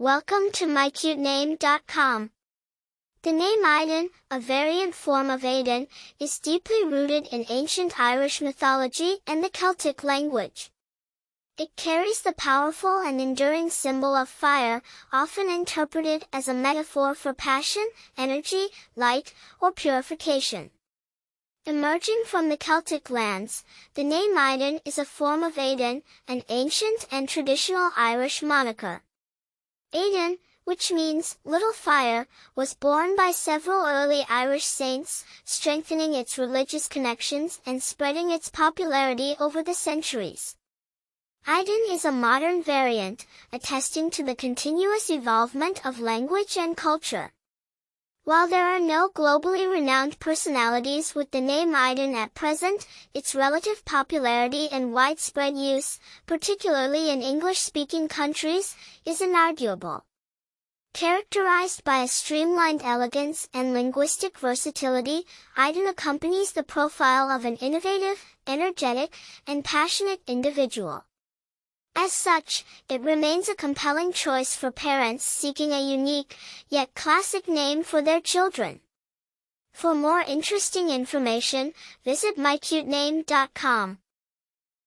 Welcome to mycutename.com. The name Eiden, a variant form of Aidan, is deeply rooted in ancient Irish mythology and the Celtic language. It carries the powerful and enduring symbol of fire, often interpreted as a metaphor for passion, energy, light, or purification. Emerging from the Celtic lands, the name Eiden is a form of Aidan, an ancient and traditional Irish moniker. Aidan, which means little fire, was borne by several early Irish saints, strengthening its religious connections and spreading its popularity over the centuries. Eiden is a modern variant, attesting to the continuous evolvement of language and culture. While there are no globally renowned personalities with the name Eiden at present, its relative popularity and widespread use, particularly in English-speaking countries, is inarguable. Characterized by a streamlined elegance and linguistic versatility, Eiden accompanies the profile of an innovative, energetic, and passionate individual. As such, it remains a compelling choice for parents seeking a unique, yet classic name for their children. For more interesting information, visit mycutename.com.